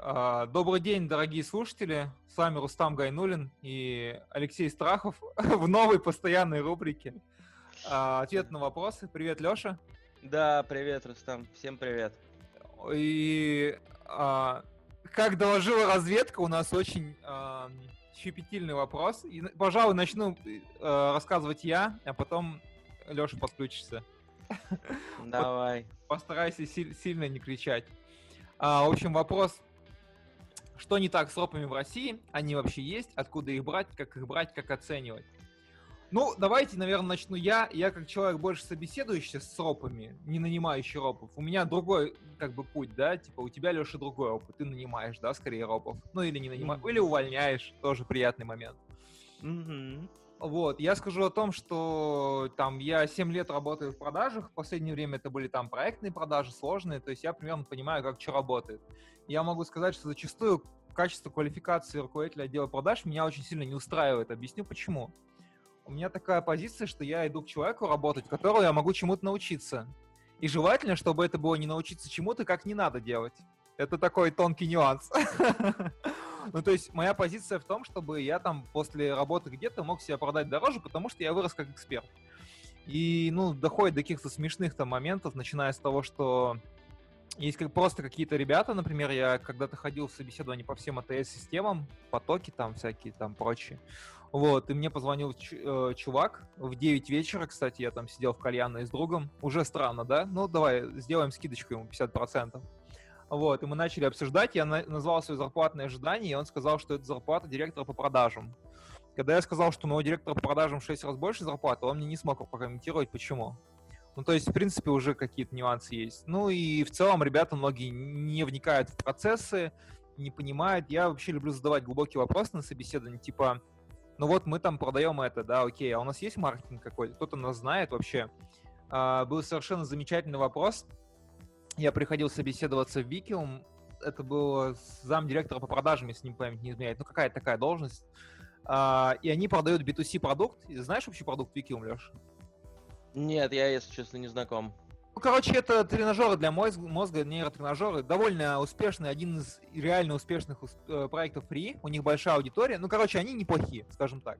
А, добрый день, дорогие слушатели. С вами Рустам Гайнулин и Алексей Страхов в новой постоянной рубрике а, «Ответ на вопросы». Привет, Леша. Да, привет, Рустам. Всем привет. И а, как доложила разведка, у нас очень щепетильный вопрос. И, пожалуй, начну рассказывать я, а потом Леша подключится. Давай. Постарайся сильно не кричать. А, в общем, вопрос, что не так с ропами в России? Они вообще есть? Откуда их брать? Как их брать? Как оценивать? Ну, давайте, наверное, начну я. Я как человек больше собеседующий с ропами, не нанимающий ропов. У меня другой, как бы, путь, да? Типа, у тебя, Леша, другой опыт. Ты нанимаешь, да, скорее ропов. Ну, или не нанимаешь, mm-hmm. или увольняешь. Тоже приятный момент. Mm-hmm. Вот, я скажу о том, что там я 7 лет работаю в продажах, в последнее время это были там проектные продажи, сложные, то есть я примерно понимаю, как что работает. Я могу сказать, что зачастую качество квалификации руководителя отдела продаж меня очень сильно не устраивает. Объясню почему. У меня такая позиция, что я иду к человеку работать, которого я могу чему-то научиться. И желательно, чтобы это было не научиться чему-то, как не надо делать. Это такой тонкий нюанс. Ну, то есть моя позиция в том, чтобы я там после работы где-то мог себя продать дороже, потому что я вырос как эксперт. И, ну, доходит до каких-то смешных там моментов, начиная с того, что есть как просто какие-то ребята, например, я когда-то ходил в собеседование по всем АТС-системам, потоки там всякие там прочие. Вот, и мне позвонил э, чувак в 9 вечера, кстати, я там сидел в кальянной с другом. Уже странно, да? Ну, давай сделаем скидочку ему 50%. Вот, и мы начали обсуждать, я на- назвал свои зарплатные ожидания, и он сказал, что это зарплата директора по продажам. Когда я сказал, что у моего директора по продажам в 6 раз больше зарплаты, он мне не смог прокомментировать, почему. Ну, то есть, в принципе, уже какие-то нюансы есть. Ну и в целом ребята многие не вникают в процессы, не понимают. Я вообще люблю задавать глубокие вопросы на собеседовании, типа, ну вот мы там продаем это, да, окей, а у нас есть маркетинг какой-то? Кто-то нас знает вообще? А, был совершенно замечательный вопрос я приходил собеседоваться в Викиум, это был замдиректора по продажам, если не память не изменяет, ну какая-то такая должность. А, и они продают B2C продукт. Знаешь вообще продукт Викиум, Леш? Нет, я, если честно, не знаком. Ну, короче, это тренажеры для мозга, мозга нейротренажеры. Довольно успешный, один из реально успешных э, проектов Free. У них большая аудитория. Ну, короче, они неплохие, скажем так.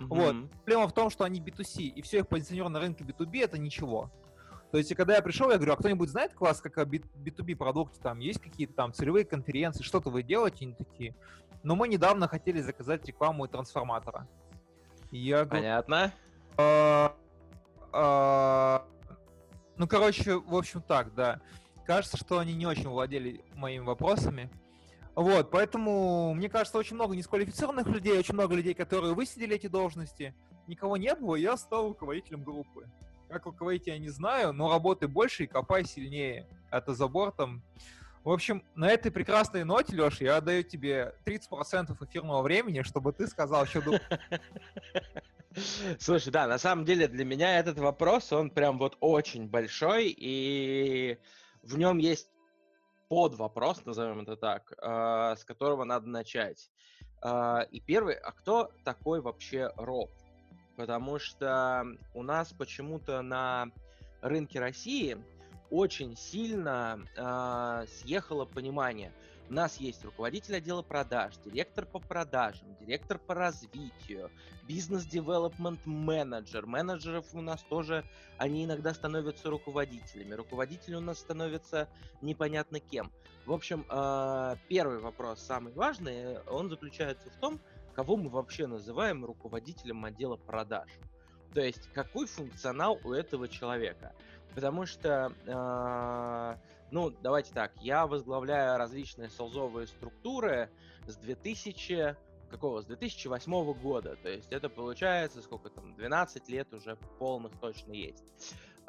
Mm-hmm. Вот. Проблема в том, что они B2C, и все их позиционировано на рынке B2B это ничего. То есть, когда я пришел, я говорю, а кто-нибудь знает класс, как B2B продукты, там есть какие-то там целевые конференции, что-то вы делаете, они такие. Но мы недавно хотели заказать рекламу трансформатора. Я говорю, Понятно. А, а, ну, короче, в общем так, да. Кажется, что они не очень владели моими вопросами. Вот, поэтому, мне кажется, очень много несквалифицированных людей, очень много людей, которые высидели эти должности. Никого не было, я стал руководителем группы. Как руководить я не знаю, но работай больше и копай сильнее. Это за бортом. В общем, на этой прекрасной ноте, Леша, я отдаю тебе 30% эфирного времени, чтобы ты сказал, что думаешь. Слушай, да, на самом деле для меня этот вопрос, он прям вот очень большой, и в нем есть под вопрос, назовем это так, э, с которого надо начать. Э, и первый, а кто такой вообще Роб? Потому что у нас почему-то на рынке России очень сильно э, съехало понимание. У нас есть руководитель отдела продаж, директор по продажам, директор по развитию, бизнес-девелопмент менеджер. Менеджеров у нас тоже, они иногда становятся руководителями. Руководители у нас становятся непонятно кем. В общем, э, первый вопрос, самый важный, он заключается в том, кого мы вообще называем руководителем отдела продаж. То есть какой функционал у этого человека. Потому что, э, ну, давайте так, я возглавляю различные солзовые структуры с 2000 какого? С 2008 года. То есть это получается, сколько там, 12 лет уже полных точно есть.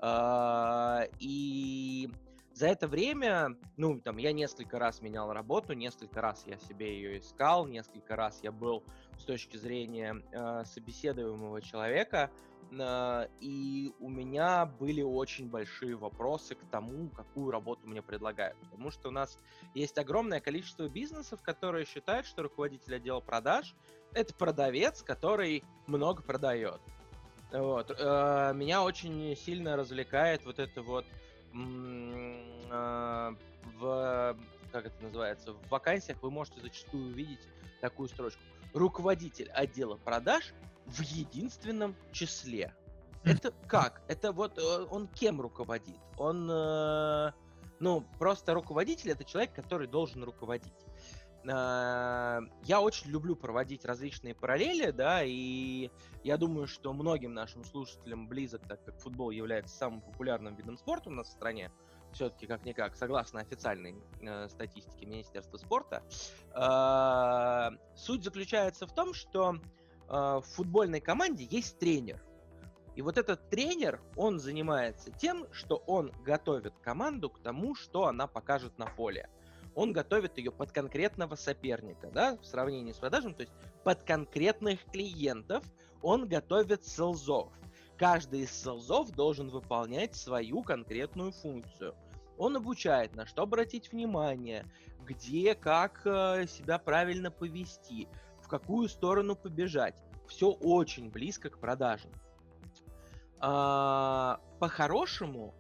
Э, и за это время, ну, там, я несколько раз менял работу, несколько раз я себе ее искал, несколько раз я был с точки зрения э, собеседуемого человека, э, и у меня были очень большие вопросы к тому, какую работу мне предлагают. Потому что у нас есть огромное количество бизнесов, которые считают, что руководитель отдела продаж — это продавец, который много продает. Вот. Э, меня очень сильно развлекает вот это вот в как это называется, в вакансиях вы можете зачастую увидеть такую строчку. Руководитель отдела продаж в единственном числе. Это как? Это вот э, он кем руководит? Он, э, ну, просто руководитель это человек, который должен руководить. Э, я очень люблю проводить различные параллели, да, и я думаю, что многим нашим слушателям близок, так как футбол является самым популярным видом спорта у нас в стране, все-таки как-никак, согласно официальной э, статистике Министерства спорта, э, суть заключается в том, что э, в футбольной команде есть тренер. И вот этот тренер, он занимается тем, что он готовит команду к тому, что она покажет на поле. Он готовит ее под конкретного соперника, да, в сравнении с продажем, то есть под конкретных клиентов он готовит селзов. Каждый из селзов должен выполнять свою конкретную функцию. Он обучает, на что обратить внимание, где, как э, себя правильно повести, в какую сторону побежать. Все очень близко к продажам. А, по-хорошему,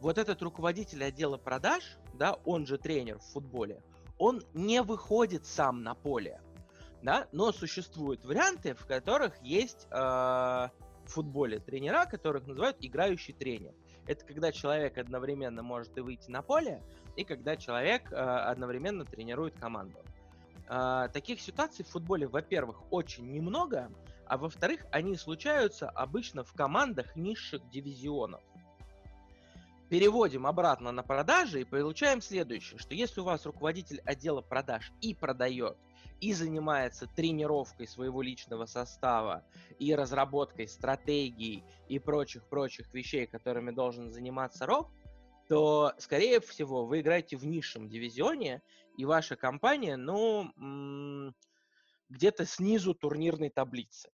вот этот руководитель отдела продаж, да, он же тренер в футболе, он не выходит сам на поле, да, но существуют варианты, в которых есть э, в футболе тренера, которых называют играющий тренер. Это когда человек одновременно может и выйти на поле, и когда человек э, одновременно тренирует команду. Э, таких ситуаций в футболе, во-первых, очень немного, а во-вторых, они случаются обычно в командах низших дивизионов. Переводим обратно на продажи и получаем следующее, что если у вас руководитель отдела продаж и продает, и занимается тренировкой своего личного состава, и разработкой стратегий и прочих-прочих вещей, которыми должен заниматься Роб, то, скорее всего, вы играете в низшем дивизионе, и ваша компания, ну, где-то снизу турнирной таблицы.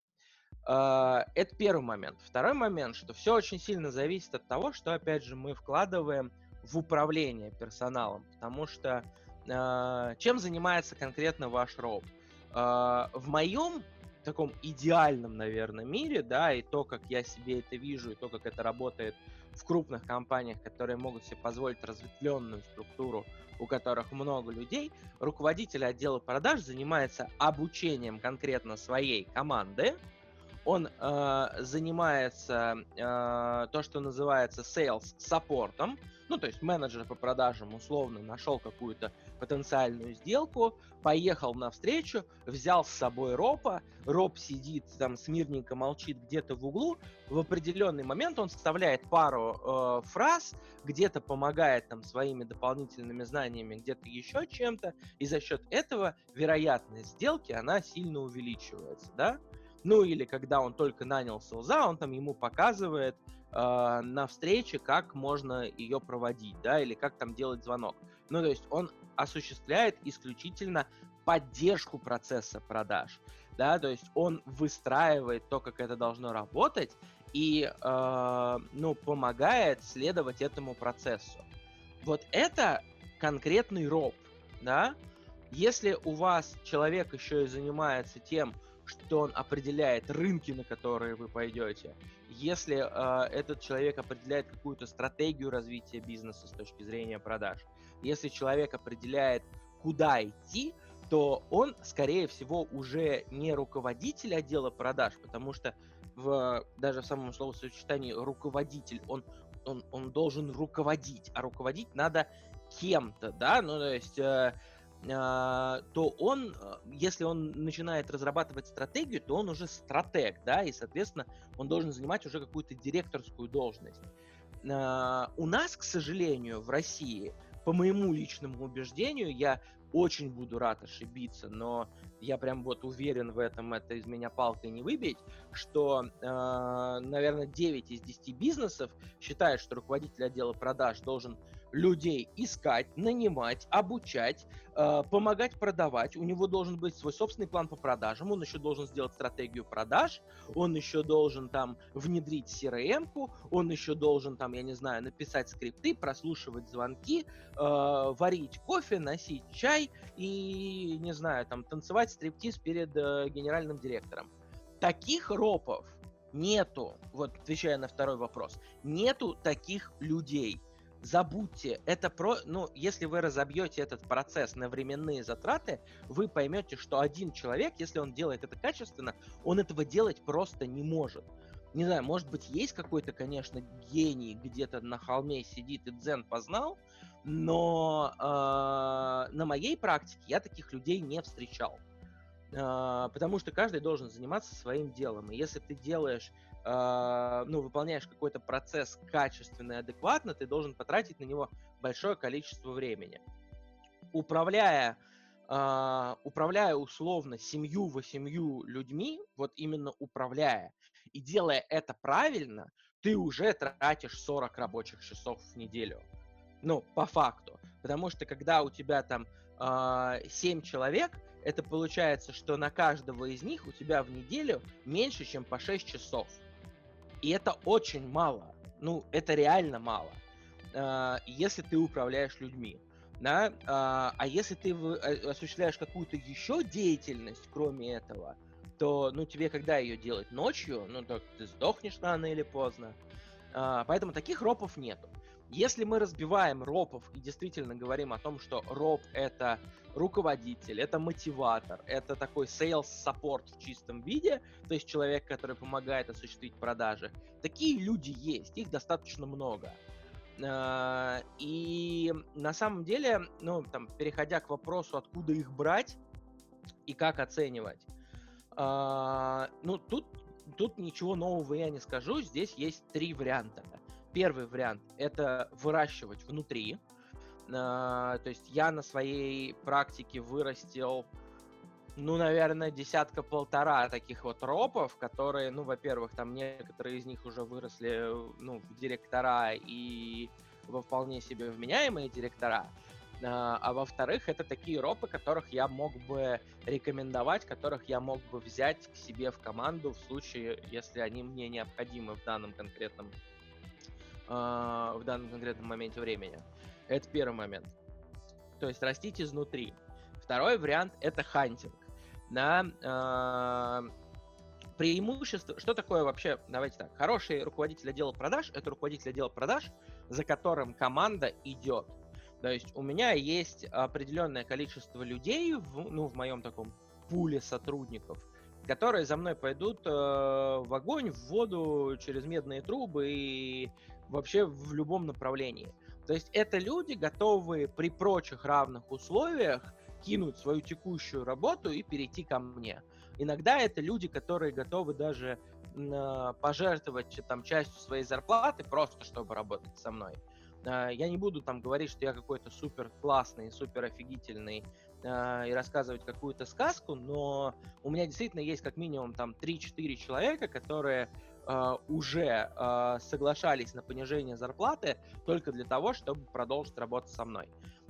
А, это первый момент. Второй момент, что все очень сильно зависит от того, что, опять же, мы вкладываем в управление персоналом, потому что э, чем занимается конкретно ваш роб? Э, в моем таком идеальном, наверное, мире, да, и то, как я себе это вижу, и то, как это работает в крупных компаниях, которые могут себе позволить разветвленную структуру, у которых много людей, руководитель отдела продаж занимается обучением конкретно своей команды, он э, занимается э, то, что называется sales саппортом, ну, то есть менеджер по продажам условно нашел какую-то потенциальную сделку, поехал на встречу, взял с собой Ропа, Роб сидит там смирненько молчит где-то в углу, в определенный момент он вставляет пару э, фраз, где-то помогает там своими дополнительными знаниями, где-то еще чем-то, и за счет этого вероятность сделки, она сильно увеличивается, да? Ну или когда он только нанял селза, он там ему показывает э, на встрече, как можно ее проводить, да, или как там делать звонок. Ну то есть он осуществляет исключительно поддержку процесса продаж, да, то есть он выстраивает то, как это должно работать, и, э, ну, помогает следовать этому процессу. Вот это конкретный роб, да. Если у вас человек еще и занимается тем, что он определяет рынки, на которые вы пойдете. Если э, этот человек определяет какую-то стратегию развития бизнеса с точки зрения продаж, если человек определяет, куда идти, то он, скорее всего, уже не руководитель отдела продаж, потому что в, даже в самом словосочетании руководитель, он, он, он должен руководить, а руководить надо кем-то, да, ну, то есть... Э, то он, а, если он начинает разрабатывать стратегию, то он уже стратег, да, и, соответственно, он должен занимать уже какую-то директорскую должность. А, у нас, к сожалению, в России, по моему личному убеждению, я очень буду рад ошибиться, но я прям вот уверен в этом, это из меня палкой не выбить, что, наверное, 9 из 10 бизнесов считают, что руководитель отдела продаж должен людей искать, нанимать, обучать, э, помогать продавать. У него должен быть свой собственный план по продажам, он еще должен сделать стратегию продаж, он еще должен там внедрить CRM-ку, он еще должен там, я не знаю, написать скрипты, прослушивать звонки, э, варить кофе, носить чай и, не знаю, там танцевать стриптиз перед э, генеральным директором. Таких ропов нету, вот отвечая на второй вопрос, нету таких людей забудьте, это про, ну, если вы разобьете этот процесс на временные затраты, вы поймете, что один человек, если он делает это качественно, он этого делать просто не может. Не знаю, может быть, есть какой-то, конечно, гений где-то на холме сидит и дзен познал, но э, на моей практике я таких людей не встречал. Э, потому что каждый должен заниматься своим делом. И если ты делаешь э, ну, выполняешь какой-то процесс качественно и адекватно, ты должен потратить на него большое количество времени. Управляя, э, управляя условно семью восемью людьми, вот именно управляя, и делая это правильно, ты уже тратишь 40 рабочих часов в неделю. Ну, по факту. Потому что когда у тебя там э, 7 человек, это получается, что на каждого из них у тебя в неделю меньше, чем по 6 часов. И это очень мало. Ну, это реально мало. А, если ты управляешь людьми. Да? А, а если ты э, осуществляешь какую-то еще деятельность, кроме этого, то, ну, тебе когда ее делать? Ночью? Ну, так ты сдохнешь рано или поздно. А, поэтому таких ропов нету. Если мы разбиваем ропов и действительно говорим о том, что роп это руководитель, это мотиватор, это такой sales support в чистом виде, то есть человек, который помогает осуществить продажи, такие люди есть, их достаточно много. А, и на самом деле, ну, там, переходя к вопросу, откуда их брать и как оценивать, а, ну, тут, тут ничего нового я не скажу, здесь есть три варианта. Первый вариант – это выращивать внутри. А, то есть я на своей практике вырастил, ну, наверное, десятка-полтора таких вот ропов, которые, ну, во-первых, там некоторые из них уже выросли, ну, в директора и во вполне себе вменяемые директора. А, а во-вторых, это такие ропы, которых я мог бы рекомендовать, которых я мог бы взять к себе в команду в случае, если они мне необходимы в данном конкретном в данном конкретном моменте времени. Это первый момент. То есть растить изнутри. Второй вариант это хантинг. Да, э, преимущество, что такое вообще, давайте так, хороший руководитель отдела продаж, это руководитель отдела продаж, за которым команда идет. То есть у меня есть определенное количество людей, в, ну, в моем таком пуле сотрудников, которые за мной пойдут э, в огонь, в воду, через медные трубы и вообще в любом направлении. То есть это люди, готовые при прочих равных условиях кинуть свою текущую работу и перейти ко мне. Иногда это люди, которые готовы даже э, пожертвовать там частью своей зарплаты просто, чтобы работать со мной. Э, я не буду там говорить, что я какой-то супер классный, супер офигительный э, и рассказывать какую-то сказку, но у меня действительно есть как минимум там 3-4 человека, которые уже э, соглашались на понижение зарплаты только для того, чтобы продолжить работать со мной.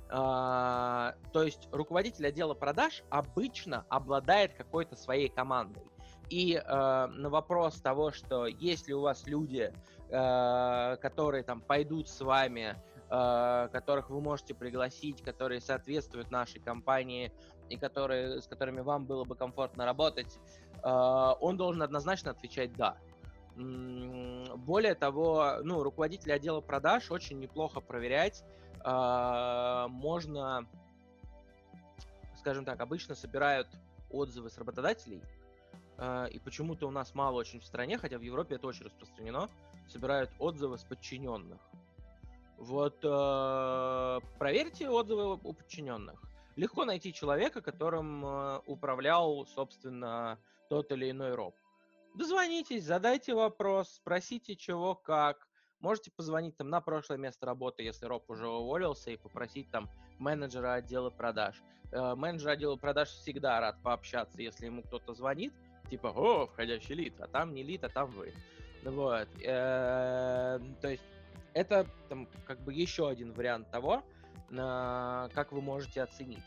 Э, то есть руководитель отдела продаж обычно обладает какой-то своей командой. И э, на вопрос того, что есть ли у вас люди, э, которые там пойдут с вами, э, которых вы можете пригласить, которые соответствуют нашей компании и которые, с которыми вам было бы комфортно работать, э, он должен однозначно отвечать «да». Более того, ну, руководители отдела продаж очень неплохо проверять. А, можно, скажем так, обычно собирают отзывы с работодателей, а, и почему-то у нас мало очень в стране, хотя в Европе это очень распространено, собирают отзывы с подчиненных. Вот э, проверьте отзывы у подчиненных. Легко найти человека, которым управлял, собственно, тот или иной роб. Дозвонитесь, задайте вопрос, спросите чего, как. Можете позвонить там на прошлое место работы, если Роб уже уволился, и попросить там менеджера отдела продаж. Э, менеджер отдела продаж всегда рад пообщаться, если ему кто-то звонит, типа, о, входящий лид, а там не лид, а там вы. Вот. Э, то есть это там как бы еще один вариант того, как вы можете оценить.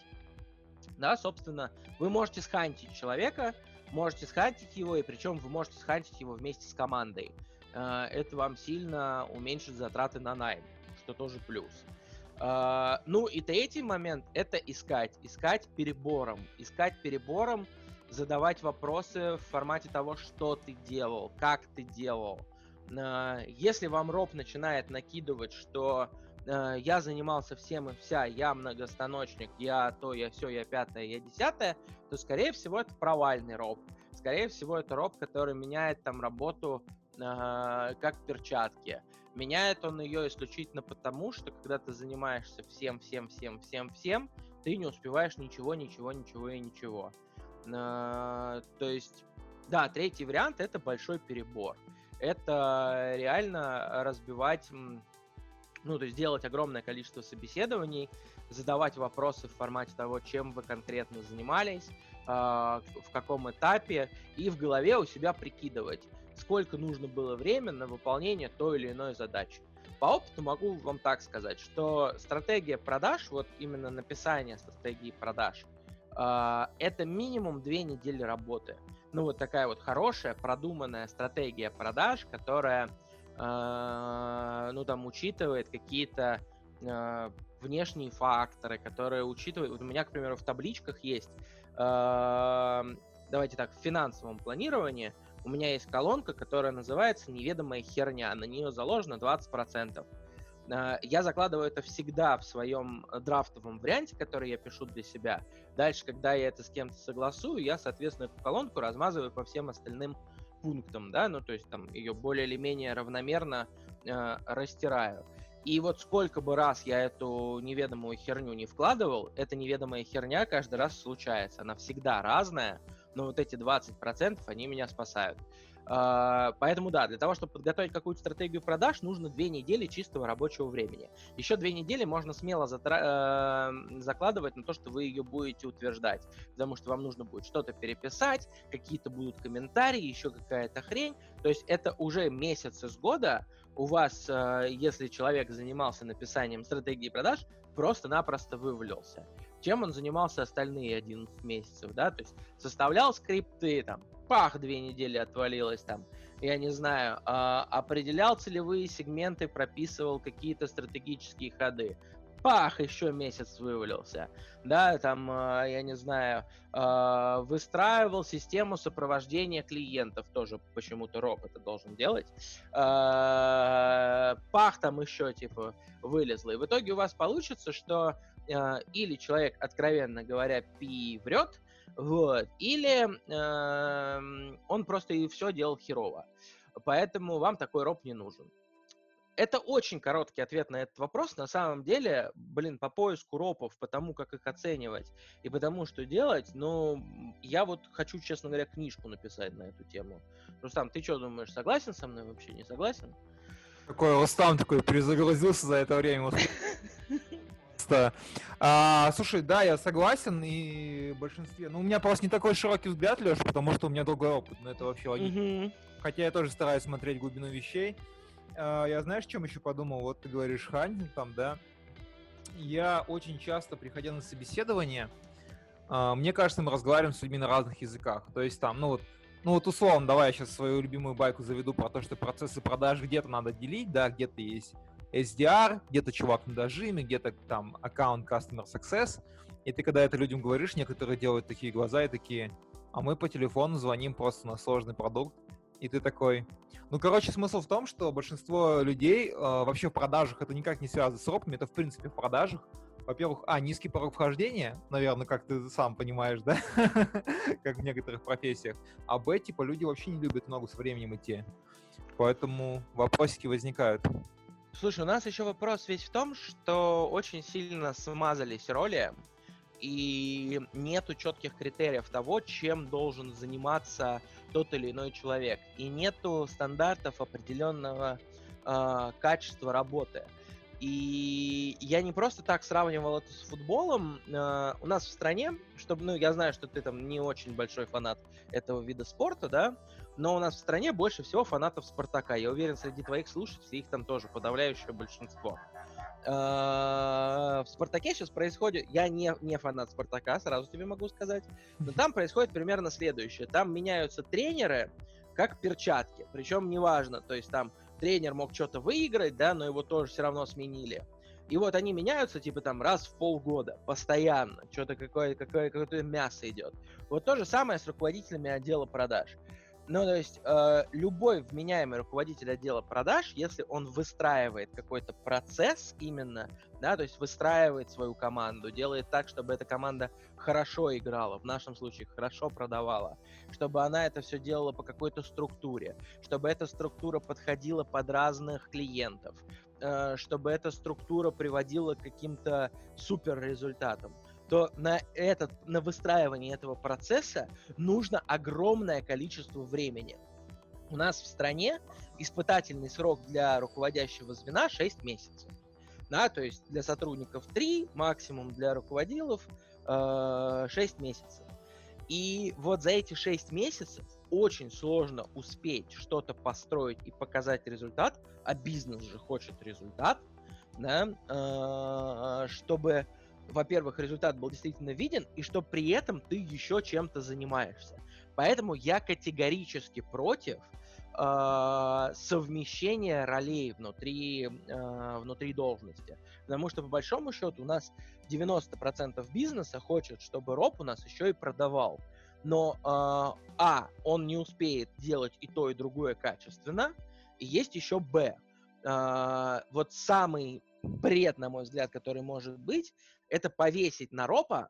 Да, собственно, вы можете схантить человека, можете схантить его, и причем вы можете схантить его вместе с командой. Э, это вам сильно уменьшит затраты на найм, что тоже плюс. Э, ну и третий момент – это искать. Искать перебором. Искать перебором, задавать вопросы в формате того, что ты делал, как ты делал. Э, если вам роб начинает накидывать, что я занимался всем и вся, я многостаночник, я то, я все, я пятое, я десятое, то, скорее всего, это провальный роб. Скорее всего, это роб, который меняет там работу э, как перчатки. Меняет он ее исключительно потому, что когда ты занимаешься всем, всем, всем, всем, всем, ты не успеваешь ничего, ничего, ничего и ничего. Э, то есть, да, третий вариант это большой перебор. Это реально разбивать, ну, то есть делать огромное количество собеседований, задавать вопросы в формате того, чем вы конкретно занимались, а, в каком этапе, и в голове у себя прикидывать, сколько нужно было времени на выполнение той или иной задачи. По опыту могу вам так сказать, что стратегия продаж, вот именно написание стратегии продаж, а, это минимум две недели работы. Ну, вот такая вот хорошая, продуманная стратегия продаж, которая, ну, там, учитывает какие-то внешние факторы, которые учитывают... Вот у меня, к примеру, в табличках есть, давайте так, в финансовом планировании – у меня есть колонка, которая называется «Неведомая херня». На нее заложено 20%. А, я закладываю это всегда в своем драфтовом варианте, который я пишу для себя. Дальше, когда я это с кем-то согласую, я, соответственно, эту колонку размазываю по всем остальным пунктам, да, ну, то есть там ее более или менее равномерно э, растираю. И вот сколько бы раз я эту неведомую херню не вкладывал, эта неведомая херня каждый раз случается. Она всегда разная, но вот эти 20% они меня спасают. Uh, поэтому да, для того, чтобы подготовить какую-то стратегию продаж, нужно две недели чистого рабочего времени. Еще две недели можно смело затра- uh, закладывать на то, что вы ее будете утверждать, потому что вам нужно будет что-то переписать, какие-то будут комментарии, еще какая-то хрень. То есть это уже месяц из года у вас, uh, если человек занимался написанием стратегии продаж, просто-напросто вывалился чем он занимался остальные 11 месяцев, да, то есть составлял скрипты, там, пах, две недели отвалилось, там, я не знаю, э, определял целевые сегменты, прописывал какие-то стратегические ходы, пах, еще месяц вывалился, да, там, э, я не знаю, э, выстраивал систему сопровождения клиентов, тоже почему-то роб это должен делать, э, пах там еще, типа, вылезло, и в итоге у вас получится, что или человек, откровенно говоря, пи врет, вот, или э, он просто и все делал херово. Поэтому вам такой роб не нужен. Это очень короткий ответ на этот вопрос. На самом деле, блин, по поиску ропов, по тому, как их оценивать и по тому, что делать, ну, я вот хочу, честно говоря, книжку написать на эту тему. Рустам, ты что думаешь, согласен со мной вообще, не согласен? Такой Рустам такой перезагрузился за это время. Просто, а, слушай, да, я согласен, и в большинстве... Ну, у меня просто не такой широкий взгляд, Леш, потому что у меня другой опыт, но это вообще логично. Mm-hmm. Хотя я тоже стараюсь смотреть глубину вещей. А, я знаешь, чем еще подумал? Вот ты говоришь Хань, там, да? Я очень часто, приходя на собеседование, а, мне кажется, мы разговариваем с людьми на разных языках. То есть там, ну вот, ну вот условно, давай я сейчас свою любимую байку заведу про то, что процессы продаж где-то надо делить, да, где-то есть SDR, где-то чувак на дожиме, где-то там аккаунт Customer Success. И ты, когда это людям говоришь, некоторые делают такие глаза и такие, а мы по телефону звоним просто на сложный продукт. И ты такой... Ну, короче, смысл в том, что большинство людей э, вообще в продажах это никак не связано с ропами, это в принципе в продажах. Во-первых, а, низкий порог вхождения, наверное, как ты сам понимаешь, да? как в некоторых профессиях. А б, типа, люди вообще не любят много с временем идти. Поэтому вопросики возникают. Слушай, у нас еще вопрос весь в том, что очень сильно смазались роли, и нету четких критериев того, чем должен заниматься тот или иной человек. И нету стандартов определенного э, качества работы. И я не просто так сравнивал это с футболом. Э, у нас в стране, чтобы, ну, я знаю, что ты там не очень большой фанат этого вида спорта, да, но у нас в стране больше всего фанатов Спартака. Я уверен, среди твоих слушателей их там тоже подавляющее большинство. А, в Спартаке сейчас происходит, я не, не фанат Спартака, сразу тебе могу сказать, но там происходит примерно следующее. Там меняются тренеры, как перчатки, причем неважно, то есть там тренер мог что-то выиграть, да, но его тоже все равно сменили. И вот они меняются, типа, там, раз в полгода, постоянно, что-то какое-то какое, какое мясо идет. Вот то же самое с руководителями отдела продаж. Ну, то есть э, любой вменяемый руководитель отдела продаж, если он выстраивает какой-то процесс именно, да, то есть выстраивает свою команду, делает так, чтобы эта команда хорошо играла, в нашем случае хорошо продавала, чтобы она это все делала по какой-то структуре, чтобы эта структура подходила под разных клиентов, э, чтобы эта структура приводила к каким-то супер результатам то на, этот, на выстраивание этого процесса нужно огромное количество времени. У нас в стране испытательный срок для руководящего звена 6 месяцев. Да, то есть для сотрудников 3, максимум для руководилов э, 6 месяцев. И вот за эти 6 месяцев очень сложно успеть что-то построить и показать результат, а бизнес же хочет результат, да, э, чтобы во-первых, результат был действительно виден, и что при этом ты еще чем-то занимаешься. Поэтому я категорически против э, совмещения ролей внутри, э, внутри должности. Потому что, по большому счету, у нас 90% бизнеса хочет, чтобы роб у нас еще и продавал. Но, э, а, он не успеет делать и то, и другое качественно, и есть еще б. Э, вот самый бред, на мой взгляд, который может быть, это повесить на ропа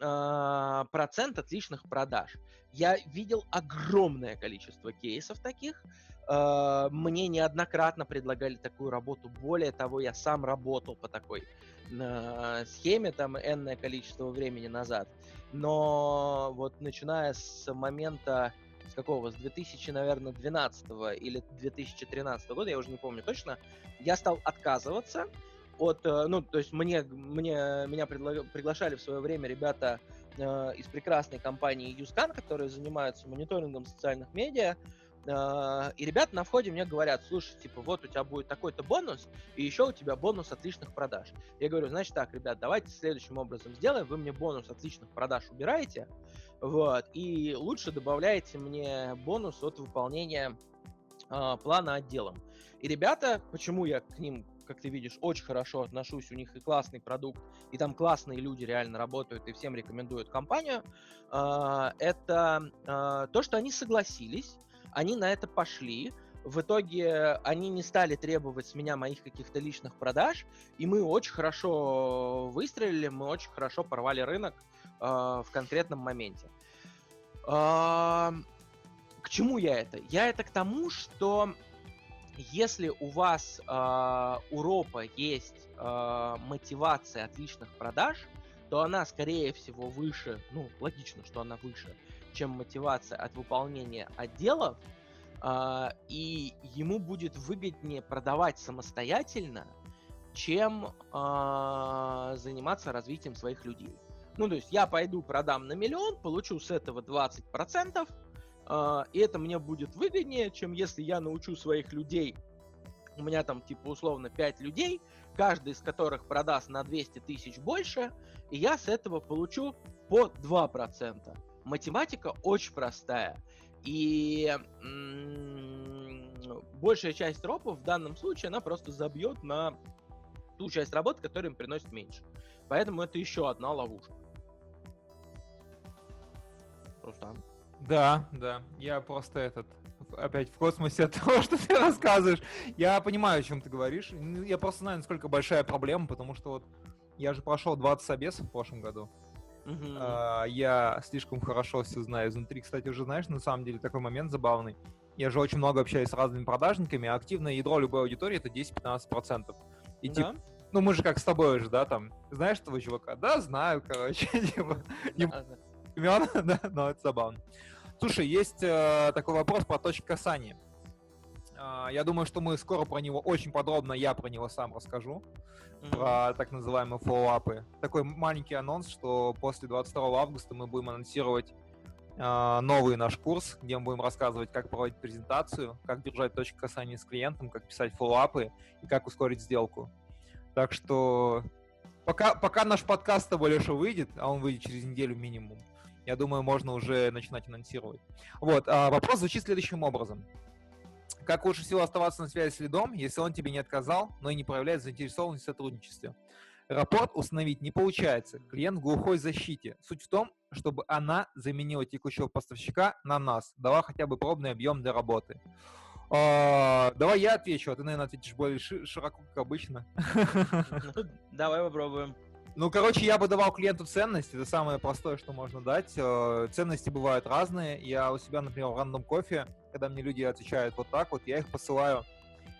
э, процент отличных продаж. Я видел огромное количество кейсов таких. Э, мне неоднократно предлагали такую работу. Более того, я сам работал по такой э, схеме там энное количество времени назад. Но вот начиная с момента с какого, с 2000, наверное, 12 или 2013 года, я уже не помню точно, я стал отказываться от, э, ну, то есть мне, мне, меня предла- приглашали в свое время ребята э, из прекрасной компании Юскан, которые занимаются мониторингом социальных медиа, и ребята на входе мне говорят, слушай, типа, вот у тебя будет такой-то бонус, и еще у тебя бонус отличных продаж. Я говорю, значит так, ребят, давайте следующим образом сделаем, вы мне бонус отличных продаж убираете, вот, и лучше добавляете мне бонус от выполнения э, плана отделом. И ребята, почему я к ним как ты видишь, очень хорошо отношусь, у них и классный продукт, и там классные люди реально работают, и всем рекомендуют компанию, а, это а, то, что они согласились, они на это пошли, в итоге они не стали требовать с меня моих каких-то личных продаж, и мы очень хорошо выстрелили, мы очень хорошо порвали рынок э, в конкретном моменте. Э, к чему я это? Я это к тому, что если у вас э, у ропа есть э, мотивация отличных продаж, то она, скорее всего, выше, ну, логично, что она выше, чем мотивация от выполнения отделов, э, и ему будет выгоднее продавать самостоятельно, чем э, заниматься развитием своих людей. Ну, то есть я пойду продам на миллион, получу с этого 20%, Uh, и это мне будет выгоднее, чем если я научу своих людей, у меня там типа условно 5 людей, каждый из которых продаст на 200 тысяч больше, и я с этого получу по 2%. Математика очень простая. И большая часть ропов в данном случае, она просто забьет на ту часть работы, которая им приносит меньше. Поэтому это еще одна ловушка. Рустам. Да, да. Я просто этот опять в космосе от того, что ты рассказываешь. Я понимаю, о чем ты говоришь. Я просто знаю, насколько большая проблема, потому что вот я же прошел 20 собесов в прошлом году. Uh-huh. А, я слишком хорошо все знаю изнутри. Кстати, уже знаешь, на самом деле такой момент забавный. Я же очень много общаюсь с разными продажниками, а активное ядро любой аудитории это 10-15%. И да. типа, ну мы же как с тобой же, да, там, знаешь этого чувака? Да, знаю, короче. Типа, имен, да, но это забавно. Слушай, есть э, такой вопрос про точки касания. Э, я думаю, что мы скоро про него очень подробно, я про него сам расскажу, mm-hmm. про так называемые фоллоуапы. Такой маленький анонс, что после 22 августа мы будем анонсировать э, новый наш курс, где мы будем рассказывать, как проводить презентацию, как держать точки касания с клиентом, как писать фоллоуапы и как ускорить сделку. Так что пока, пока наш подкаст с тобой, Леша, выйдет, а он выйдет через неделю минимум, я думаю, можно уже начинать анонсировать. Вот, а вопрос звучит следующим образом. Как лучше всего оставаться на связи с лидом, если он тебе не отказал, но и не проявляет заинтересованность в сотрудничестве? Рапорт установить не получается. Клиент в глухой защите. Суть в том, чтобы она заменила текущего поставщика на нас, дала хотя бы пробный объем для работы. А, давай я отвечу, а ты, наверное, ответишь более широко, как обычно. Ну, давай попробуем. Ну, короче, я бы давал клиенту ценность. Это самое простое, что можно дать. Э, ценности бывают разные. Я у себя, например, в рандом кофе, когда мне люди отвечают вот так вот, я их посылаю.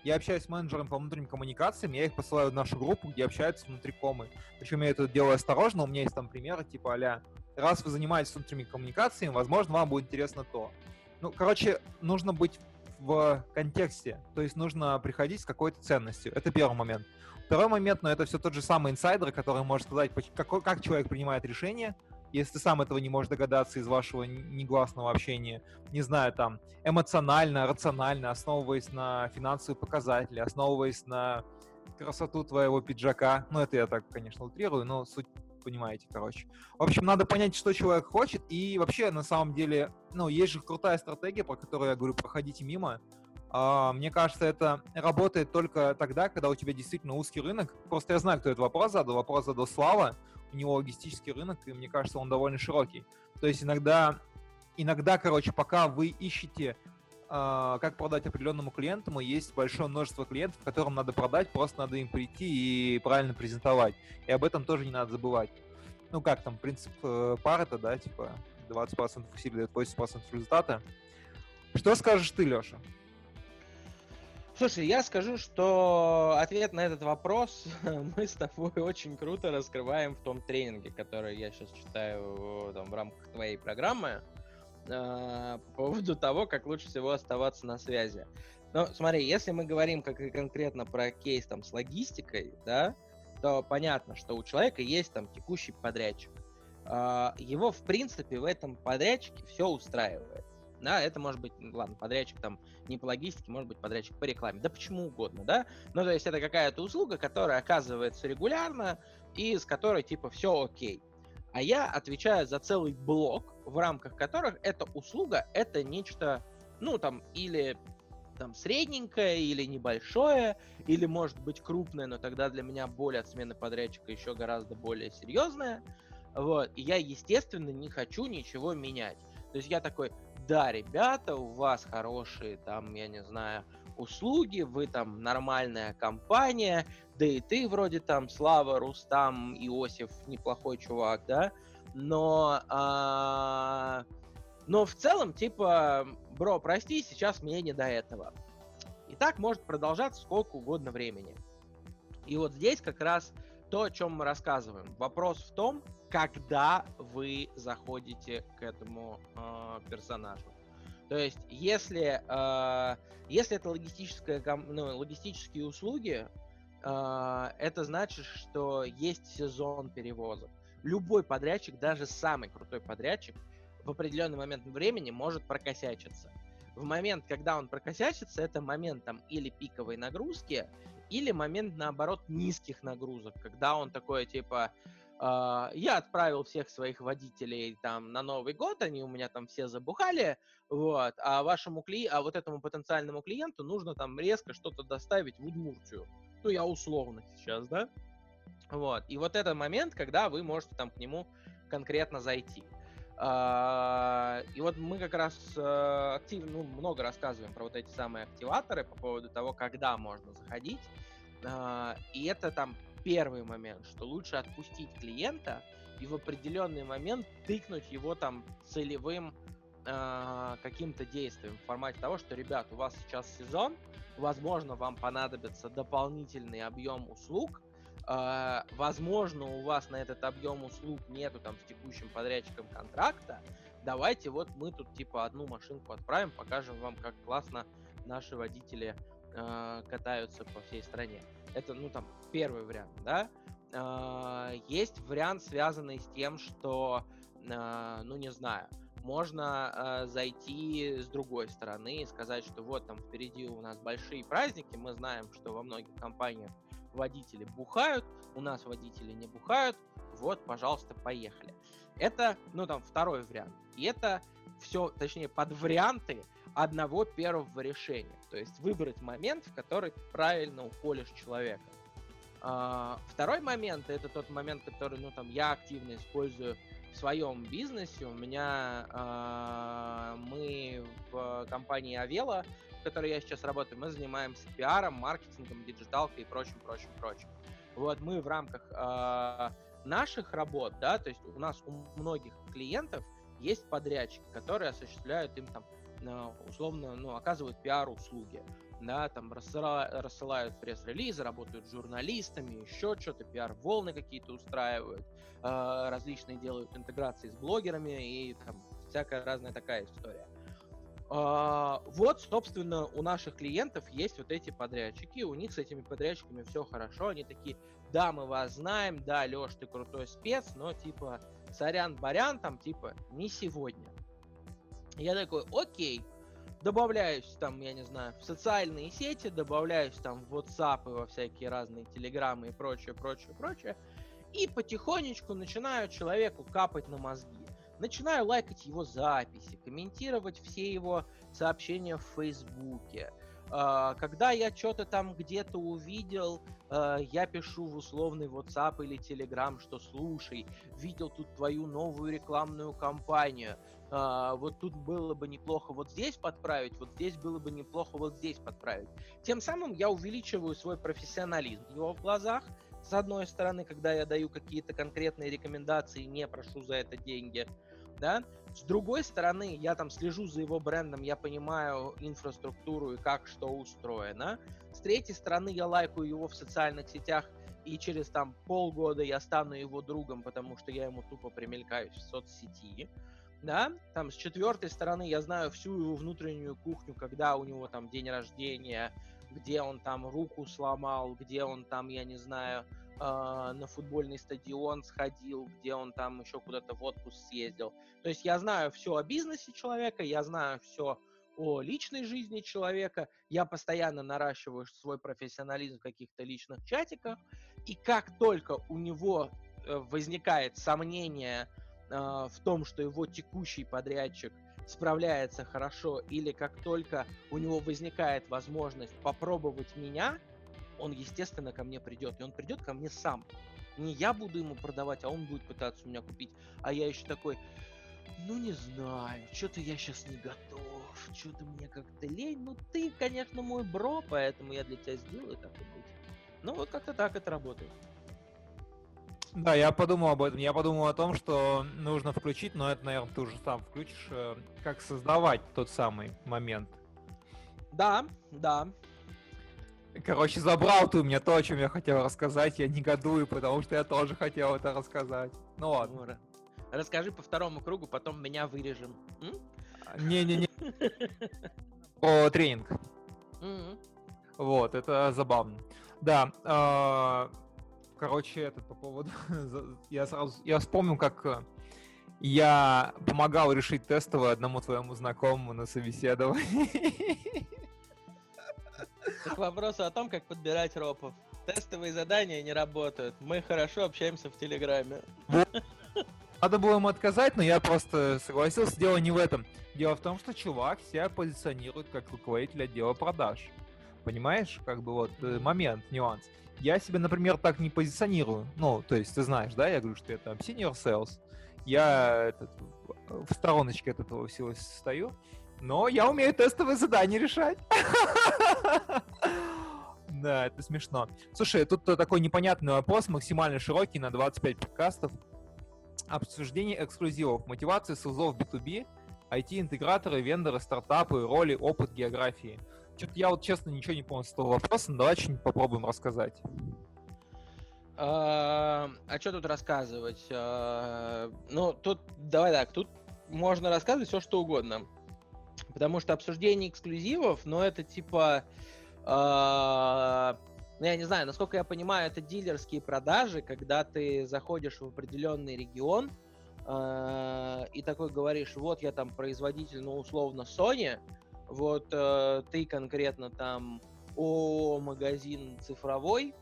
Я общаюсь с менеджером по внутренним коммуникациям, я их посылаю в нашу группу, где общаются внутри комы. Причем я это делаю осторожно, у меня есть там примеры, типа а раз вы занимаетесь внутренними коммуникациями, возможно, вам будет интересно то. Ну, короче, нужно быть в контексте, то есть нужно приходить с какой-то ценностью. Это первый момент. Второй момент, но это все тот же самый инсайдер, который может сказать, как, как человек принимает решение, если ты сам этого не можешь догадаться из вашего негласного общения, не знаю, там, эмоционально, рационально, основываясь на финансовые показатели, основываясь на красоту твоего пиджака. Ну, это я так, конечно, утрирую, но суть понимаете, короче. В общем, надо понять, что человек хочет, и вообще, на самом деле, ну, есть же крутая стратегия, про которую я говорю, проходите мимо, а, мне кажется, это работает только тогда, когда у тебя действительно узкий рынок. Просто я знаю, кто этот вопрос задал. Вопрос задал Слава. У него логистический рынок, и мне кажется, он довольно широкий. То есть иногда, иногда, короче, пока вы ищете Uh, как продать определенному клиенту, есть большое множество клиентов, которым надо продать, просто надо им прийти и правильно презентовать. И об этом тоже не надо забывать. Ну как там, принцип э, пары-то, да, типа 20% усилий дает 80% результата. Что скажешь ты, Леша? Слушай, я скажу, что ответ на этот вопрос мы с тобой очень круто раскрываем в том тренинге, который я сейчас читаю там, в рамках твоей программы э, по поводу того, как лучше всего оставаться на связи. Но смотри, если мы говорим как конкретно про кейс там с логистикой, да, то понятно, что у человека есть там текущий подрядчик. Э, его, в принципе, в этом подрядчике все устраивает. Да, это может быть, ладно, подрядчик там не по логистике, может быть подрядчик по рекламе, да почему угодно, да. Ну, то есть это какая-то услуга, которая оказывается регулярно и с которой типа все окей. А я отвечаю за целый блок, в рамках которых эта услуга это нечто, ну там, или там средненькое или небольшое, или может быть крупное, но тогда для меня боль от смены подрядчика еще гораздо более серьезная. Вот. И я, естественно, не хочу ничего менять. То есть я такой, да, ребята, у вас хорошие там, я не знаю, услуги, вы там нормальная компания, да и ты вроде там Слава, Рустам, Иосиф, неплохой чувак, да, но, а, но в целом, типа, бро, прости, сейчас мне не до этого. И так может продолжаться сколько угодно времени. И вот здесь как раз то, о чем мы рассказываем. Вопрос в том, когда вы заходите к этому э, персонажу. То есть, если, э, если это логистическая, ну, логистические услуги, э, это значит, что есть сезон перевозок. Любой подрядчик, даже самый крутой подрядчик, в определенный момент времени может прокосячиться. В момент, когда он прокосячится, это момент там или пиковой нагрузки, или момент, наоборот, низких нагрузок, когда он такой, типа, Uh, я отправил всех своих водителей там на Новый год, они у меня там все забухали, вот, а вашему кли... а вот этому потенциальному клиенту нужно там резко что-то доставить в Удмуртию. Ну, я условно сейчас, да? Вот, и вот этот момент, когда вы можете там к нему конкретно зайти. Uh, и вот мы как раз uh, активно, ну, много рассказываем про вот эти самые активаторы по поводу того, когда можно заходить. Uh, и это там первый момент, что лучше отпустить клиента и в определенный момент тыкнуть его там целевым э, каким-то действием в формате того, что, ребят, у вас сейчас сезон, возможно, вам понадобится дополнительный объем услуг, э, возможно, у вас на этот объем услуг нету там с текущим подрядчиком контракта, давайте вот мы тут типа одну машинку отправим, покажем вам, как классно наши водители э, катаются по всей стране. Это, ну, там, первый вариант, да. Э, есть вариант, связанный с тем, что, ну, не знаю, можно зайти с другой стороны и сказать, что вот там впереди у нас большие праздники, мы знаем, что во многих компаниях водители бухают, у нас водители не бухают, вот, пожалуйста, поехали. Это, ну, там, второй вариант. И это все, точнее, под варианты одного первого решения. То есть выбрать момент, в который правильно уколешь человека. А, второй момент это тот момент, который, ну, там, я активно использую в своем бизнесе. У меня э, мы в компании Авела, которой я сейчас работаю, мы занимаемся пиаром, маркетингом, диджиталкой и прочим, прочим, прочим. Вот мы в рамках э, наших работ, да, то есть у нас у многих клиентов есть подрядчики, которые осуществляют им там условно, ну, оказывают пиар-услуги, да, там рассыла, рассылают пресс-релизы, работают журналистами, еще что-то, пиар-волны какие-то устраивают, э, различные делают интеграции с блогерами и там всякая разная такая история. Uh, вот, собственно, у наших клиентов есть вот эти подрядчики, у них с этими подрядчиками все хорошо, они такие, да, мы вас знаем, да, Леш, ты крутой спец, но типа, сорян-барян, там, типа, не сегодня. Я такой, окей, добавляюсь там, я не знаю, в социальные сети, добавляюсь там в WhatsApp и во всякие разные телеграммы и прочее, прочее, прочее, и потихонечку начинаю человеку капать на мозги. Начинаю лайкать его записи, комментировать все его сообщения в Фейсбуке. А, когда я что-то там где-то увидел, а, я пишу в условный WhatsApp или Telegram, что слушай, видел тут твою новую рекламную кампанию, а, вот тут было бы неплохо вот здесь подправить, вот здесь было бы неплохо вот здесь подправить. Тем самым я увеличиваю свой профессионализм в его глазах. С одной стороны, когда я даю какие-то конкретные рекомендации, не прошу за это деньги, да. С другой стороны, я там слежу за его брендом, я понимаю инфраструктуру и как что устроено. С третьей стороны, я лайкаю его в социальных сетях, и через там полгода я стану его другом, потому что я ему тупо примелькаюсь в соцсети да, там с четвертой стороны я знаю всю его внутреннюю кухню, когда у него там день рождения, где он там руку сломал, где он там, я не знаю, э, на футбольный стадион сходил, где он там еще куда-то в отпуск съездил. То есть я знаю все о бизнесе человека, я знаю все о личной жизни человека, я постоянно наращиваю свой профессионализм в каких-то личных чатиках, и как только у него э, возникает сомнение, э, в том, что его текущий подрядчик справляется хорошо, или как только у него возникает возможность попробовать меня, он, естественно, ко мне придет. И он придет ко мне сам. Не я буду ему продавать, а он будет пытаться у меня купить. А я еще такой, ну не знаю, что-то я сейчас не готов, что-то мне как-то лень. Ну ты, конечно, мой бро, поэтому я для тебя сделаю так и быть. Ну вот как-то так это работает. Да, я подумал об этом. Я подумал о том, что нужно включить, но это, наверное, ты уже сам включишь, э, как создавать тот самый момент. Да, да. Короче, забрал ты у меня то, о чем я хотел рассказать. Я негодую, потому что я тоже хотел это рассказать. Ну ладно. Расскажи по второму кругу, потом меня вырежем. Не-не-не. О тренинг. Вот, это забавно. Да, а, короче, этот по поводу... я сразу... Я вспомнил, как э, я помогал решить тестовое одному твоему знакомому на собеседовании. К вопросу о том, как подбирать ропов. Тестовые задания не работают. Мы хорошо общаемся в Телеграме. Надо было ему отказать, но я просто согласился. Дело не в этом. Дело в том, что чувак себя позиционирует как руководитель отдела продаж. Понимаешь, как бы вот э, момент, нюанс. Я себя, например, так не позиционирую. Ну, то есть, ты знаешь, да, я говорю, что я там senior sales. Я этот, в стороночке от этого всего стою. Но я умею тестовые задания решать. Да, это смешно. Слушай, тут такой непонятный вопрос, максимально широкий, на 25 подкастов. Обсуждение эксклюзивов, мотивации СУЗов B2B, IT-интеграторы, вендоры, стартапы, роли, опыт, географии. Что-то я вот честно ничего не понял с этого вопроса, но давай что-нибудь попробуем рассказать. А, а что тут рассказывать? А, ну, тут, давай так, тут можно рассказывать все, что угодно. Потому что обсуждение эксклюзивов, ну, это типа... А, ну, я не знаю, насколько я понимаю, это дилерские продажи, когда ты заходишь в определенный регион э, и такой говоришь, вот я там производитель, ну, условно, Sony, вот э, ты конкретно там о магазин цифровой,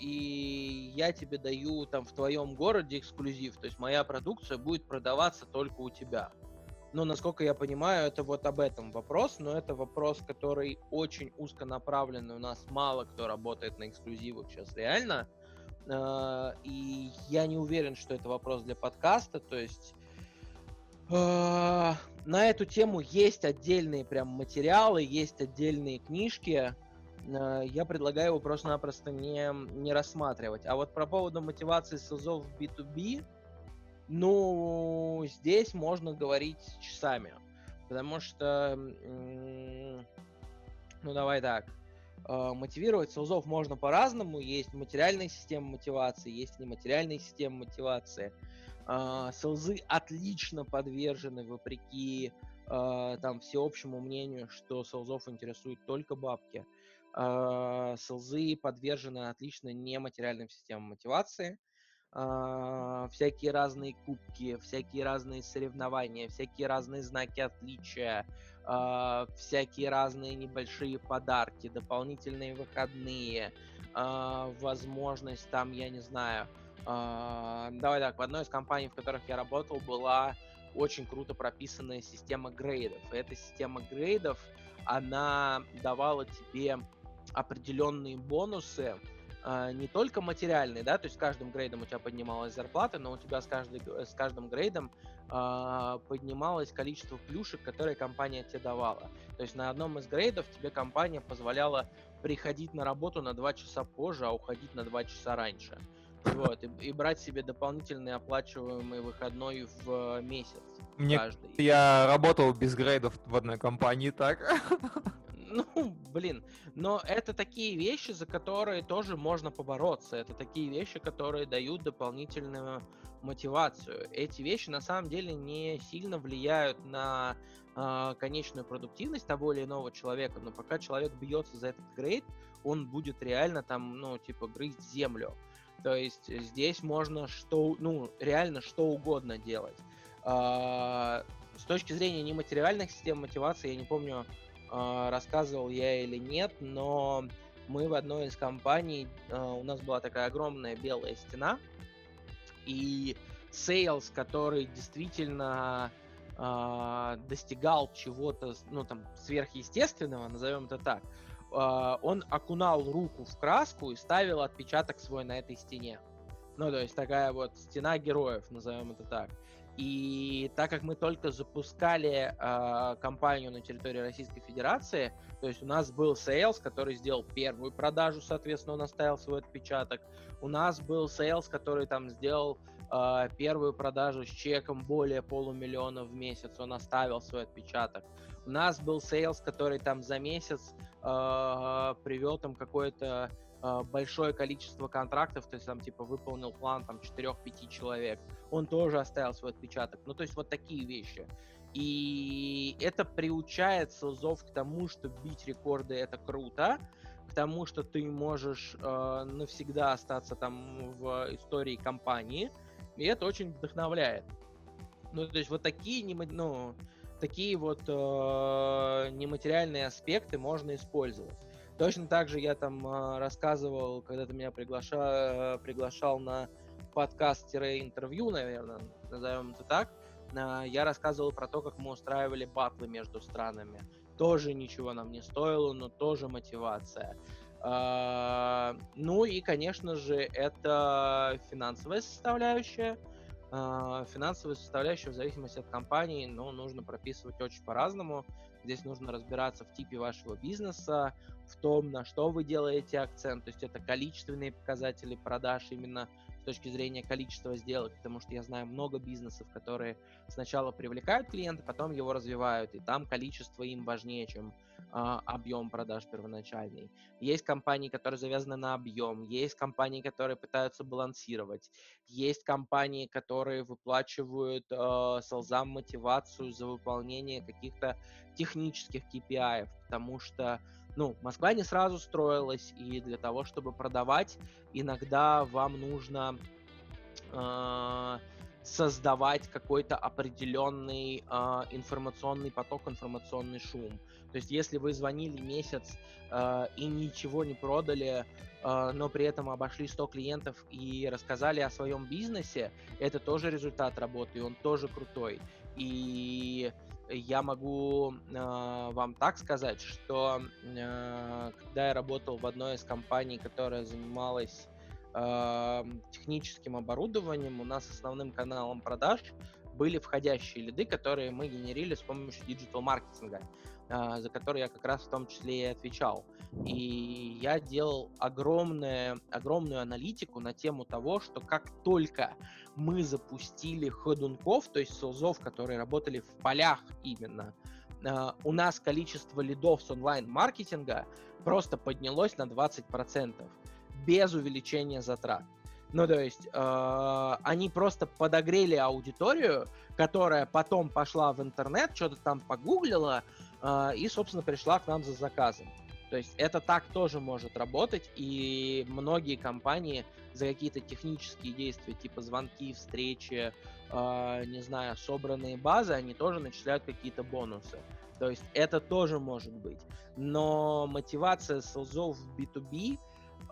и я тебе даю там в твоем городе эксклюзив, то есть моя продукция будет продаваться только у тебя. Но, насколько я понимаю, это вот об этом вопрос, но это вопрос, который очень узко направленный, у нас мало кто работает на эксклюзивах сейчас реально, э, и я не уверен, что это вопрос для подкаста, то есть на эту тему есть отдельные прям материалы, есть отдельные книжки, э, я предлагаю его просто-напросто не, не рассматривать. А вот про поводу мотивации СОЗов в B2B, ну, здесь можно говорить часами. Потому что, ну, давай так, а, мотивировать СОЗов можно по-разному. Есть материальные системы мотивации, есть нематериальные системы мотивации. А, СЛЗы отлично подвержены, вопреки а, там всеобщему мнению, что СЛЗов интересуют только бабки. СЛЗы подвержены отлично нематериальным системам мотивации. Всякие разные кубки, всякие разные соревнования, всякие разные знаки отличия, всякие разные небольшие подарки, дополнительные выходные, возможность там, я не знаю, давай так, в одной из компаний, в которых я работал, была очень круто прописанная система грейдов. И эта система грейдов, она давала тебе определенные бонусы, не только материальные, да, то есть с каждым грейдом у тебя поднималась зарплата, но у тебя с, каждый, с каждым грейдом а, поднималось количество плюшек, которые компания тебе давала. То есть на одном из грейдов тебе компания позволяла приходить на работу на 2 часа позже, а уходить на 2 часа раньше. Вот, и, и брать себе дополнительный оплачиваемый выходной в месяц. Мне каждый. Я работал без грейдов в одной компании, так? Ну, блин, но это такие вещи, за которые тоже можно побороться. Это такие вещи, которые дают дополнительную мотивацию. Эти вещи на самом деле не сильно влияют на э, конечную продуктивность того или иного человека, но пока человек бьется за этот грейд, он будет реально там, ну, типа, грызть землю. То есть здесь можно что, ну, реально что угодно делать. Э, с точки зрения нематериальных систем мотивации, я не помню, а, рассказывал я или нет, но мы в одной из компаний, а, у нас была такая огромная белая стена, и sales, который действительно достигал чего-то, ну там, сверхъестественного, назовем это так, он окунал руку в краску и ставил отпечаток свой на этой стене. Ну, то есть такая вот стена героев, назовем это так. И так как мы только запускали э, компанию на территории Российской Федерации, то есть у нас был Sales, который сделал первую продажу, соответственно, он оставил свой отпечаток. У нас был Sales, который там сделал э, первую продажу с чеком более полумиллиона в месяц, он оставил свой отпечаток. У нас был Sales, который там за месяц э, привел там какое-то а, большое количество контрактов, то есть там типа выполнил план там 4-5 человек, он тоже оставил свой отпечаток. Ну, то есть вот такие вещи. И это приучает селзов к тому, что бить рекорды это круто, к тому, что ты можешь э, навсегда остаться там в истории компании, и это очень вдохновляет. Ну, то есть вот такие, ну, такие вот э, нематериальные аспекты можно использовать. Точно так же я там э, рассказывал, когда ты меня приглашал, э, приглашал на подкаст-интервью, наверное, назовем это так, э, я рассказывал про то, как мы устраивали батлы между странами. Тоже ничего нам не стоило, но тоже мотивация. Э, ну и, конечно же, это финансовая составляющая. Э, финансовая составляющая в зависимости от компании, ну, нужно прописывать очень по-разному. Здесь нужно разбираться в типе вашего бизнеса, в том, на что вы делаете акцент. То есть это количественные показатели продаж именно с точки зрения количества сделок, потому что я знаю много бизнесов, которые сначала привлекают клиента, потом его развивают, и там количество им важнее, чем а, объем продаж первоначальный. Есть компании, которые завязаны на объем, есть компании, которые пытаются балансировать, есть компании, которые выплачивают э, солзам мотивацию за выполнение каких-то технических KPI, потому что ну, Москва не сразу строилась, и для того, чтобы продавать, иногда вам нужно э, создавать какой-то определенный э, информационный поток, информационный шум. То есть, если вы звонили месяц э, и ничего не продали, э, но при этом обошли 100 клиентов и рассказали о своем бизнесе, это тоже результат работы, и он тоже крутой. И я могу э, вам так сказать, что э, когда я работал в одной из компаний, которая занималась э, техническим оборудованием, у нас основным каналом продаж были входящие лиды, которые мы генерили с помощью диджитал-маркетинга, за которые я как раз в том числе и отвечал. И я делал огромное, огромную аналитику на тему того, что как только мы запустили ходунков, то есть селзов, которые работали в полях именно, э, у нас количество лидов с онлайн-маркетинга просто поднялось на 20% без увеличения затрат. Ну, то есть э, они просто подогрели аудиторию, которая потом пошла в интернет, что-то там погуглила и, собственно, пришла к нам за заказом. То есть это так тоже может работать, и многие компании за какие-то технические действия, типа звонки, встречи, э, не знаю, собранные базы, они тоже начисляют какие-то бонусы. То есть это тоже может быть. Но мотивация селзов в B2B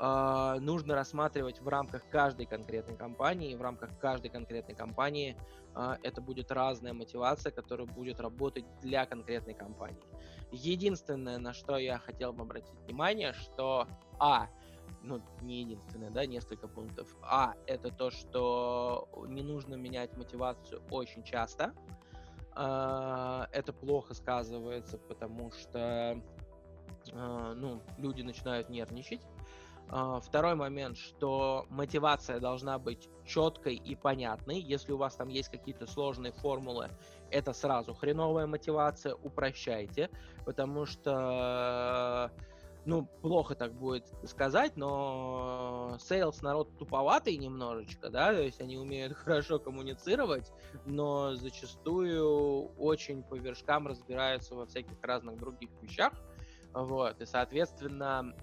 э, нужно рассматривать в рамках каждой конкретной компании. В рамках каждой конкретной компании э, это будет разная мотивация, которая будет работать для конкретной компании. Единственное, на что я хотел бы обратить внимание, что А, ну, не единственное, да, несколько пунктов. А, это то, что не нужно менять мотивацию очень часто. А, это плохо сказывается, потому что, а, ну, люди начинают нервничать. А, второй момент, что мотивация должна быть четкой и понятной. Если у вас там есть какие-то сложные формулы, это сразу хреновая мотивация, упрощайте, потому что ну, плохо так будет сказать, но sales народ туповатый немножечко, да, то есть они умеют хорошо коммуницировать, но зачастую очень по вершкам разбираются во всяких разных других вещах, вот, и, соответственно,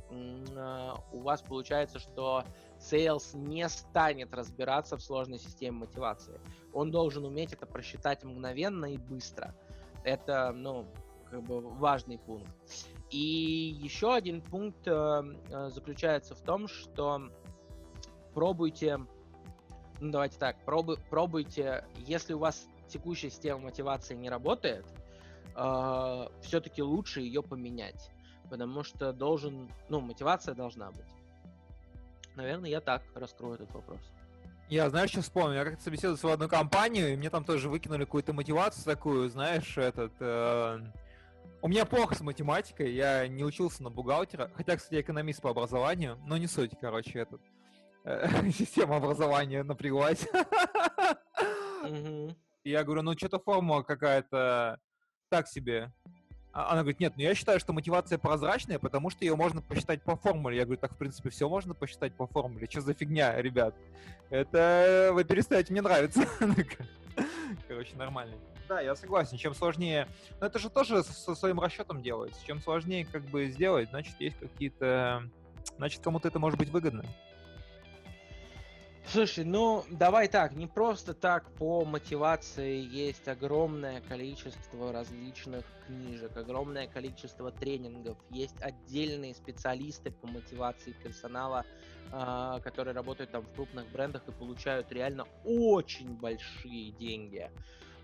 а, у вас получается, что sales не станет разбираться в сложной системе мотивации. Он должен уметь это просчитать мгновенно и быстро. Это, ну, как бы важный пункт. И еще один пункт э, заключается в том, что пробуйте, ну давайте так, пробуй, пробуйте, если у вас текущая система мотивации не работает, э, все-таки лучше ее поменять потому что должен, ну, мотивация должна быть. Наверное, я так раскрою этот вопрос. Я, знаешь, что вспомнил? Я как-то собеседовался в одну компанию, и мне там тоже выкинули какую-то мотивацию такую, знаешь, этот... Э... У меня плохо с математикой, я не учился на бухгалтера, хотя, кстати, экономист по образованию, но не суть, короче, этот... Э, система образования напряглась. Я говорю, ну что-то формула какая-то так себе. А она говорит, нет, ну я считаю, что мотивация прозрачная, потому что ее можно посчитать по формуле. Я говорю, так, в принципе, все можно посчитать по формуле. Что за фигня, ребят? Это вы перестаете мне нравится. Короче, нормально. Да, я согласен. Чем сложнее... Но это же тоже со своим расчетом делается. Чем сложнее как бы сделать, значит, есть какие-то... Значит, кому-то это может быть выгодно. Слушай, ну давай так, не просто так по мотивации есть огромное количество различных книжек, огромное количество тренингов, есть отдельные специалисты по мотивации персонала, э, которые работают там в крупных брендах и получают реально очень большие деньги.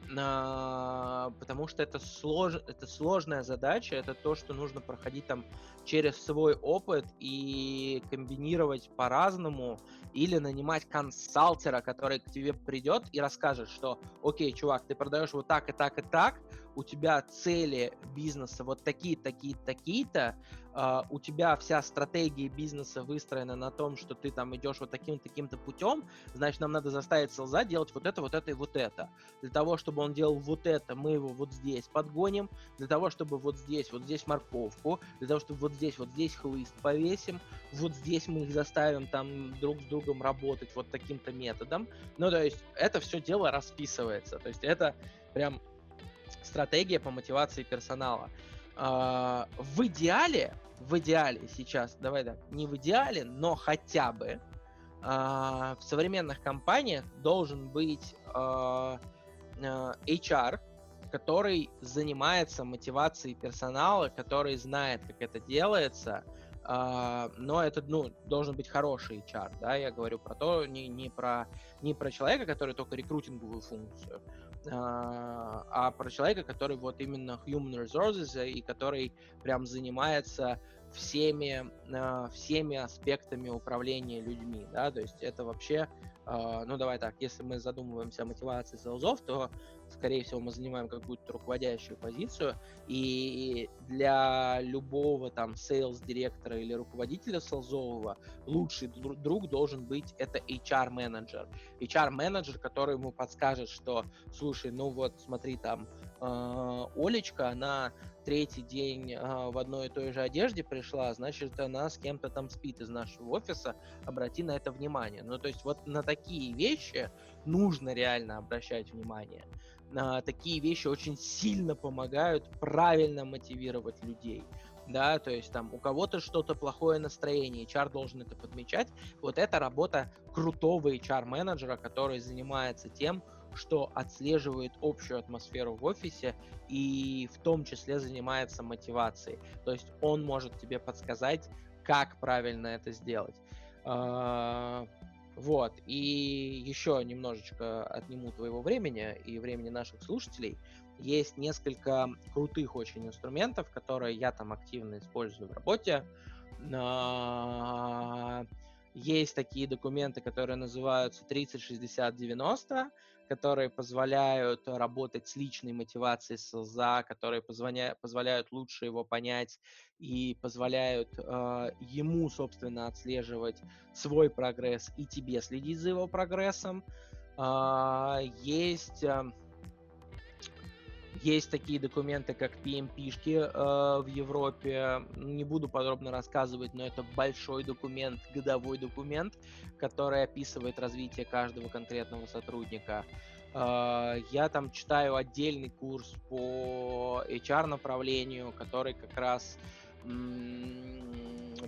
Потому что это, слож... это сложная задача, это то, что нужно проходить там через свой опыт и комбинировать по-разному, или нанимать консалтера, который к тебе придет и расскажет, что, окей, чувак, ты продаешь вот так и так и так, у тебя цели бизнеса вот такие, такие, такие-то, Uh, у тебя вся стратегия бизнеса выстроена на том, что ты там идешь вот таким таким-то путем, значит, нам надо заставить селза делать вот это, вот это и вот это. Для того, чтобы он делал вот это, мы его вот здесь подгоним. Для того, чтобы вот здесь, вот здесь морковку. Для того, чтобы вот здесь, вот здесь хлыст повесим. Вот здесь мы их заставим там друг с другом работать вот таким-то методом. Ну, то есть, это все дело расписывается. То есть, это прям стратегия по мотивации персонала. Uh, в идеале, в идеале сейчас, давай так, не в идеале, но хотя бы uh, в современных компаниях должен быть uh, HR, который занимается мотивацией персонала, который знает, как это делается, но это, ну, должен быть хороший HR, да, я говорю про то, не, не, про, не про человека, который только рекрутинговую функцию, а, а про человека, который вот именно human resources и который прям занимается всеми, э, всеми аспектами управления людьми, да, то есть это вообще, ну давай так, если мы задумываемся о мотивации селзов, то, скорее всего, мы занимаем какую-то руководящую позицию, и для любого там sales-директора или руководителя селзового лучший друг должен быть это HR-менеджер. HR-менеджер, который ему подскажет, что, слушай, ну вот смотри, там, Олечка, она третий день э, в одной и той же одежде пришла, значит, она с кем-то там спит из нашего офиса, обрати на это внимание. Ну, то есть вот на такие вещи нужно реально обращать внимание. Такие вещи очень сильно помогают правильно мотивировать людей да, то есть там у кого-то что-то плохое настроение, HR должен это подмечать. Вот это работа крутого HR-менеджера, который занимается тем, что отслеживает общую атмосферу в офисе и в том числе занимается мотивацией. То есть он может тебе подсказать, как правильно это сделать. А, вот, и еще немножечко отниму твоего времени и времени наших слушателей. Есть несколько крутых очень инструментов, которые я там активно использую в работе. А, есть такие документы, которые называются 30, 60, 90 которые позволяют работать с личной мотивацией селза, которые позвоня- позволяют лучше его понять и позволяют э, ему, собственно, отслеживать свой прогресс и тебе следить за его прогрессом. Э, есть... есть такие документы, как PMP-шки э, в Европе. Не буду подробно рассказывать, но это большой документ, годовой документ, который описывает развитие каждого конкретного сотрудника. Э, я там читаю отдельный курс по HR-направлению, который как раз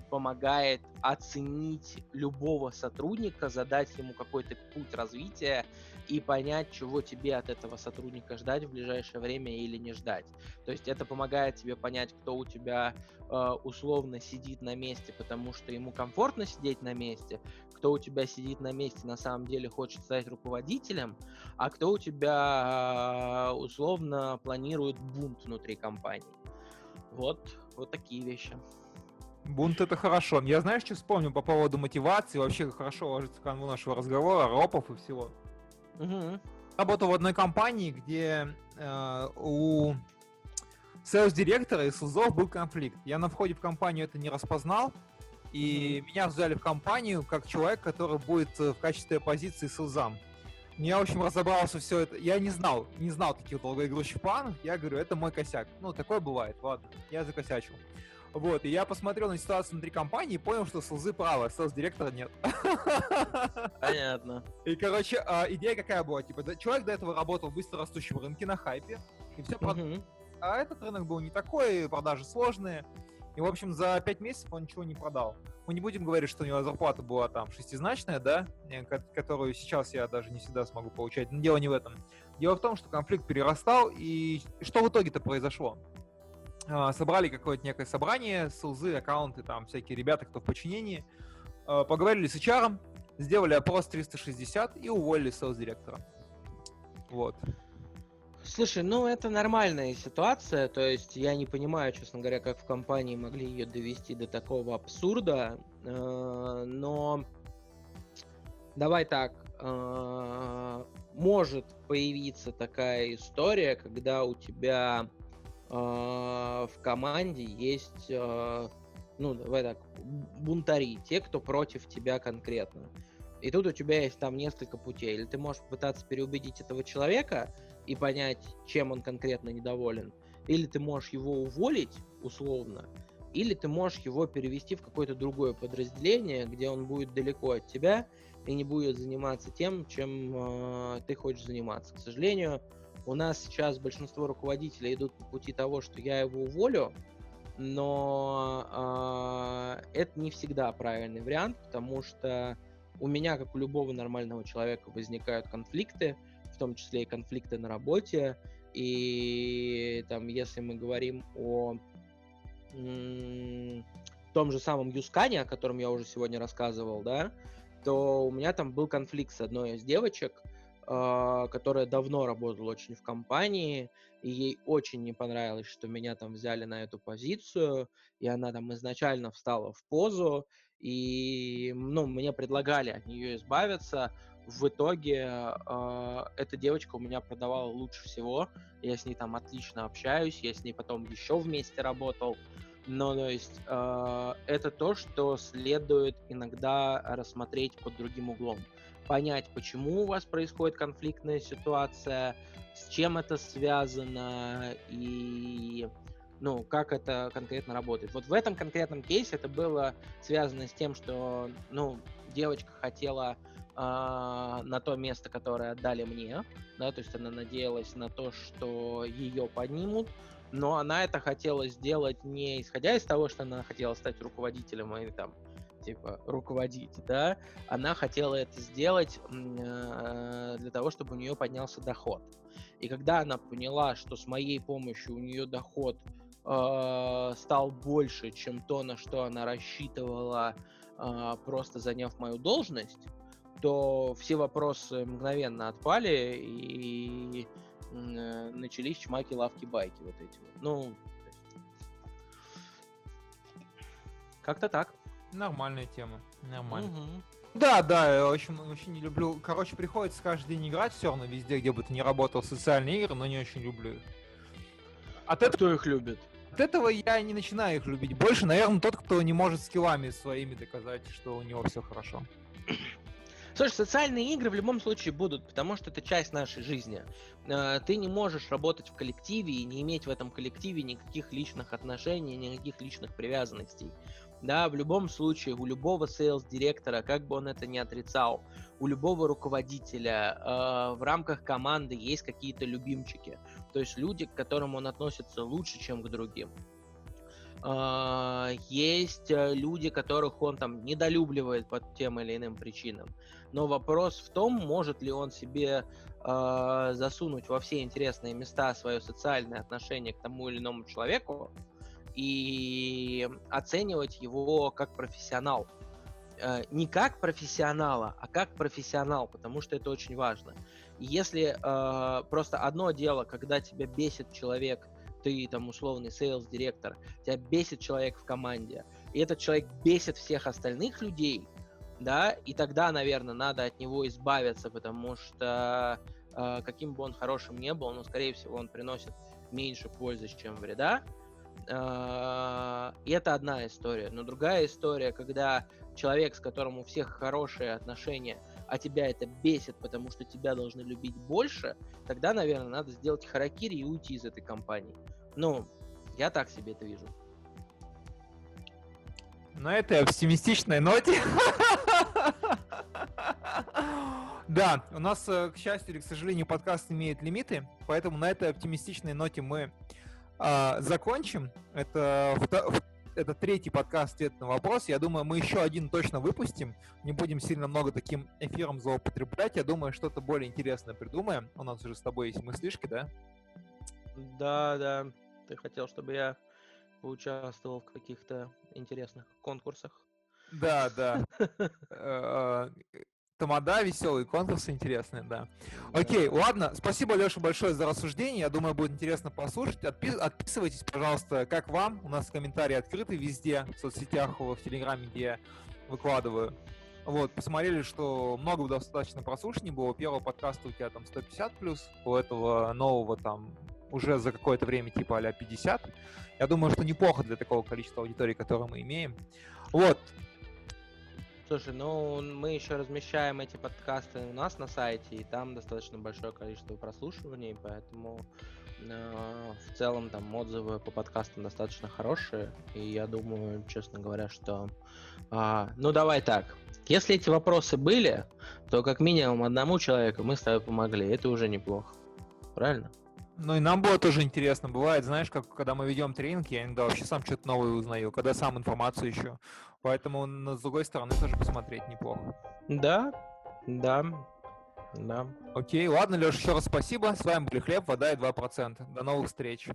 помогает оценить любого сотрудника, задать ему какой-то путь развития и понять, чего тебе от этого сотрудника ждать в ближайшее время или не ждать. То есть это помогает тебе понять, кто у тебя э, условно сидит на месте, потому что ему комфортно сидеть на месте, кто у тебя сидит на месте на самом деле хочет стать руководителем, а кто у тебя э, условно планирует бунт внутри компании. Вот, вот такие вещи. Бунт это хорошо. Я знаешь, что вспомнил по поводу мотивации, вообще хорошо ложится канву нашего разговора, ропов и всего. Угу. Работал в одной компании, где э, у селс-директора и СУЗов был конфликт. Я на входе в компанию это не распознал, и угу. меня взяли в компанию как человек, который будет э, в качестве оппозиции СУЗам. Я, в общем, разобрался все это. Я не знал, не знал таких долгоигрущих планов. Я говорю, это мой косяк. Ну, такое бывает, ладно. Я закосячил. Вот, и я посмотрел на ситуацию внутри компании и понял, что СЛЗ правы, а директора нет. Понятно. И, короче, а, идея какая была? Типа, человек до этого работал в быстро растущем рынке на хайпе, и все прод... А этот рынок был не такой, продажи сложные. И, в общем, за 5 месяцев он ничего не продал. Мы не будем говорить, что у него зарплата была там шестизначная, да, э, которую сейчас я даже не всегда смогу получать. Но дело не в этом. Дело в том, что конфликт перерастал, и что в итоге-то произошло? А, собрали какое-то некое собрание, СЛЗы, аккаунты, там всякие ребята, кто в подчинении, а, поговорили с HR, сделали опрос 360 и уволили селс-директора. Вот. Слушай, ну это нормальная ситуация, то есть я не понимаю, честно говоря, как в компании могли ее довести до такого абсурда, э, но давай так, э, может появиться такая история, когда у тебя в команде есть, а, ну, давай так, бунтари, те, кто против тебя конкретно. И тут у тебя есть там несколько путей. Или ты можешь пытаться переубедить этого человека и понять, чем он конкретно недоволен. Или ты можешь его уволить, условно, или ты можешь его перевести в какое-то другое подразделение, где он будет далеко от тебя и не будет заниматься тем, чем э, ты хочешь заниматься. К сожалению, у нас сейчас большинство руководителей идут по пути того, что я его уволю, но э, это не всегда правильный вариант, потому что у меня, как у любого нормального человека, возникают конфликты, в том числе и конфликты на работе. И там, если мы говорим о м- том же самом Юскане, о котором я уже сегодня рассказывал, да, то у меня там был конфликт с одной из девочек, которая давно работала очень в компании, и ей очень не понравилось, что меня там взяли на эту позицию, и она там изначально встала в позу, и, ну, мне предлагали от нее избавиться. В итоге э, эта девочка у меня продавала лучше всего. Я с ней там отлично общаюсь, я с ней потом еще вместе работал. Но, то есть, э, это то, что следует иногда рассмотреть под другим углом. Понять, почему у вас происходит конфликтная ситуация, с чем это связано и ну, как это конкретно работает. Вот в этом конкретном кейсе это было связано с тем, что, ну, девочка хотела э, на то место, которое отдали мне, да, то есть она надеялась на то, что ее поднимут, но она это хотела сделать не исходя из того, что она хотела стать руководителем и там типа руководить, да, она хотела это сделать э, для того, чтобы у нее поднялся доход. И когда она поняла, что с моей помощью у нее доход э, стал больше, чем то, на что она рассчитывала, э, просто заняв мою должность, то все вопросы мгновенно отпали и э, начались чмаки, лавки, байки вот эти вот. Ну, как-то так. Нормальная тема, нормально. Угу. Да, да, я очень, очень не люблю. Короче, приходится каждый день играть все равно везде, где бы ты ни работал, социальные игры, но не очень люблю их. От а этого... Кто их любит? От этого я не начинаю их любить. Больше, наверное, тот, кто не может скиллами своими доказать, что у него все хорошо. Слушай, социальные игры в любом случае будут, потому что это часть нашей жизни. Э, ты не можешь работать в коллективе и не иметь в этом коллективе никаких личных отношений, никаких личных привязанностей. Да, в любом случае, у любого сейлс-директора, как бы он это ни отрицал, у любого руководителя э, в рамках команды есть какие-то любимчики. То есть люди, к которым он относится лучше, чем к другим. Uh, есть э, люди, которых он там недолюбливает по тем или иным причинам. Но вопрос в том, может ли он себе uh, засунуть во все интересные места свое социальное отношение к тому или иному человеку и оценивать его как профессионал. Uh, не как профессионала, а как профессионал, потому что это очень важно. Если просто одно дело, когда тебя бесит человек, ты там условный sales директор, тебя бесит человек в команде, и этот человек бесит всех остальных людей, да, и тогда, наверное, надо от него избавиться, потому что э, каким бы он хорошим не был, но, скорее всего, он приносит меньше пользы, чем вреда. Э, и это одна история. Но другая история, когда человек, с которым у всех хорошие отношения, а тебя это бесит, потому что тебя должны любить больше, тогда, наверное, надо сделать харакири и уйти из этой компании. Ну, я так себе это вижу. На этой оптимистичной ноте. Да, у нас, э, к счастью или к сожалению, подкаст имеет лимиты, поэтому на этой оптимистичной ноте мы э, закончим. Это это третий подкаст «Ответ на вопрос». Я думаю, мы еще один точно выпустим. Не будем сильно много таким эфиром злоупотреблять. Я думаю, что-то более интересное придумаем. У нас уже с тобой есть мыслишки, да? Да, да. Ты хотел, чтобы я поучаствовал в каких-то интересных конкурсах. Да, да. Тамада, веселые конкурсы интересные, да. Окей, ладно. Спасибо, Леша, большое за рассуждение. Я думаю, будет интересно послушать. Отпи- отписывайтесь, пожалуйста, как вам. У нас комментарии открыты везде, в соцсетях, в Телеграме, где я выкладываю. Вот, посмотрели, что много достаточно прослушаний было. Первого подкаста у тебя там 150 плюс, у этого нового там уже за какое-то время типа а 50. Я думаю, что неплохо для такого количества аудитории, которое мы имеем. Вот, Слушай, ну мы еще размещаем эти подкасты у нас на сайте, и там достаточно большое количество прослушиваний, поэтому э, в целом там отзывы по подкастам достаточно хорошие. И я думаю, честно говоря, что... Э, ну давай так. Если эти вопросы были, то как минимум одному человеку мы с тобой помогли. Это уже неплохо. Правильно? Ну и нам было тоже интересно. Бывает, знаешь, как когда мы ведем тренинг, я иногда вообще сам что-то новое узнаю, когда сам информацию ищу. Поэтому, с другой стороны, тоже посмотреть неплохо. Да, да, да. Окей, ладно, Леша, еще раз спасибо. С вами были Хлеб, вода и 2%. До новых встреч.